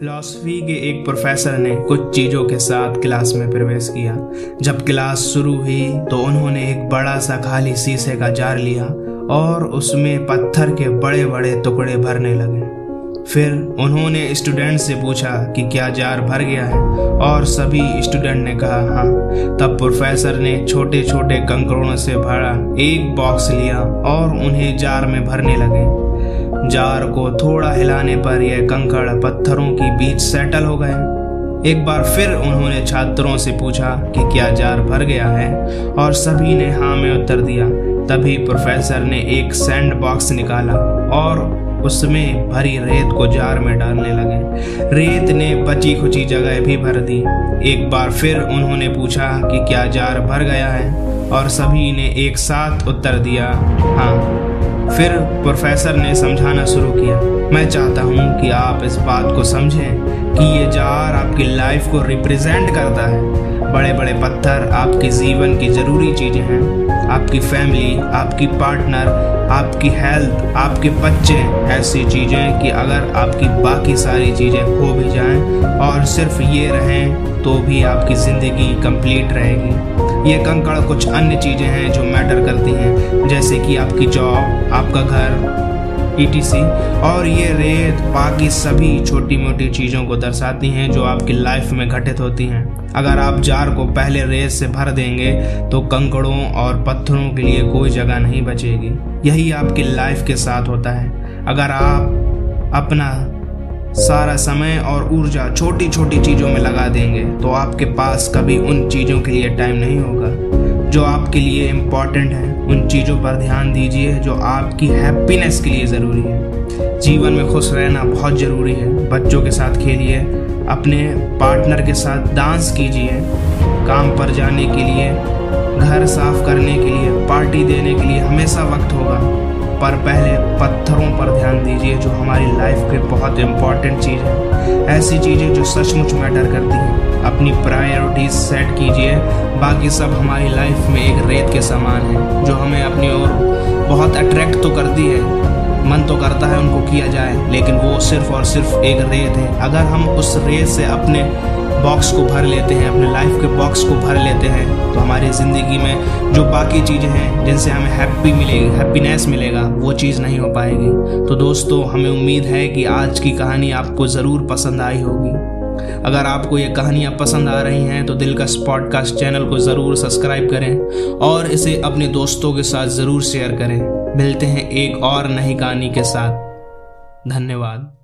Philosophy के एक professor ने कुछ चीज़ों के साथ क्लास में प्रवेश किया। जब क्लास शुरू हुई तो उन्होंने एक बड़ा सा खाली शीशे का जार लिया और उसमें पत्थर के बड़े बड़े टुकड़े भरने लगे। फिर उन्होंने स्टूडेंट से पूछा कि क्या जार भर गया है? और सभी स्टूडेंट ने कहा हाँ। तब प्रोफेसर ने छोटे छोटे कंकड़ों से भरा एक बॉक्स लिया और उन्हें जार में भरने लगे। जार को थोड़ा हिलाने पर यह कंकड़ पत्थरों के बीच सेटल हो गए। एक बार फिर उन्होंने छात्रों से पूछा कि क्या जार भर गया है, और सभी ने हाँ में उत्तर दिया। तभी प्रोफेसर ने एक सैंड बॉक्स निकाला, और उसमें भरी रेत को जार में डालने लगे। रेत ने बची खुची जगह भी भर दी। एक बार फिर उन्होंने पूछा कि क्या जार भर गया है, और सभी ने एक साथ उत्तर दिया हाँ। फिर प्रोफेसर ने समझाना शुरू किया, मैं चाहता हूँ कि आप इस बात को समझें कि ये जार आपकी लाइफ को रिप्रेजेंट करता है। बड़े बड़े पत्थर आपके जीवन की ज़रूरी चीज़ें हैं। आपकी फैमिली आपकी पार्टनर आपकी हेल्थ आपके बच्चे, ऐसी चीज़ें कि अगर आपकी बाकी सारी चीज़ें खो भी जाएँ और सिर्फ़ ये रहें तो भी आपकी ज़िंदगी कंप्लीट रहेगी। ये कंकड़ कुछ अन्य चीज़ें हैं जो मैटर करती हैं, जैसे कि आपकी जॉब आपका घर ईटीसी और ये रेत, बाकी सभी छोटी मोटी चीज़ों को दर्शाती हैं जो आपकी लाइफ में घटित होती हैं। अगर आप जार को पहले रेत से भर देंगे तो कंकड़ों और पत्थरों के लिए कोई जगह नहीं बचेगी। यही आपकी लाइफ के साथ होता है। अगर आप अपना सारा समय और ऊर्जा छोटी छोटी चीज़ों में लगा देंगे तो आपके पास कभी उन चीज़ों के लिए टाइम नहीं होगा। जो आपके लिए इंपॉर्टेंट है, उन चीज़ों पर ध्यान दीजिए, जो आपकी हैप्पीनेस के लिए ज़रूरी है। जीवन में खुश रहना बहुत ज़रूरी है। बच्चों के साथ खेलिए, अपने पार्टनर के साथ डांस कीजिए, काम पर जाने के लिए, घर साफ़ करने के लिए पार्टी देने के लिए हमेशा वक्त होगा। पर पहले पत्थरों पर ध्यान दीजिए, जो हमारी लाइफ के बहुत इंपॉर्टेंट चीज़ है। ऐसी चीज़ें जो सचमुच मैटर करती हैं। अपनी प्रायोरिटीज सेट कीजिए। बाकी सब हमारी लाइफ में एक रेत के समान है, जो हमें अपनी ओर बहुत अट्रैक्ट तो करती है। मन तो करता है उनको किया जाए, लेकिन वो सिर्फ़ और सिर्फ़ एक रेत है। अगर हम उस रेत से अपने बॉक्स को भर लेते हैं, अपने लाइफ के बॉक्स को भर लेते हैं। तो हमारी ज़िंदगी में जो बाकी चीज़ें हैं, जिनसे हमें हैप्पी मिलेगी हैप्पीनेस मिलेगा, वो चीज़ नहीं हो पाएगी। तो दोस्तों, हमें उम्मीद है कि आज की कहानी आपको ज़रूर पसंद आई होगी। अगर आपको ये कहानियाँ पसंद आ रही हैं तो दिल का पॉडकास्ट चैनल को ज़रूर सब्सक्राइब करें और इसे अपने दोस्तों के साथ ज़रूर शेयर करें। मिलते हैं एक और नई कहानी के साथ। धन्यवाद।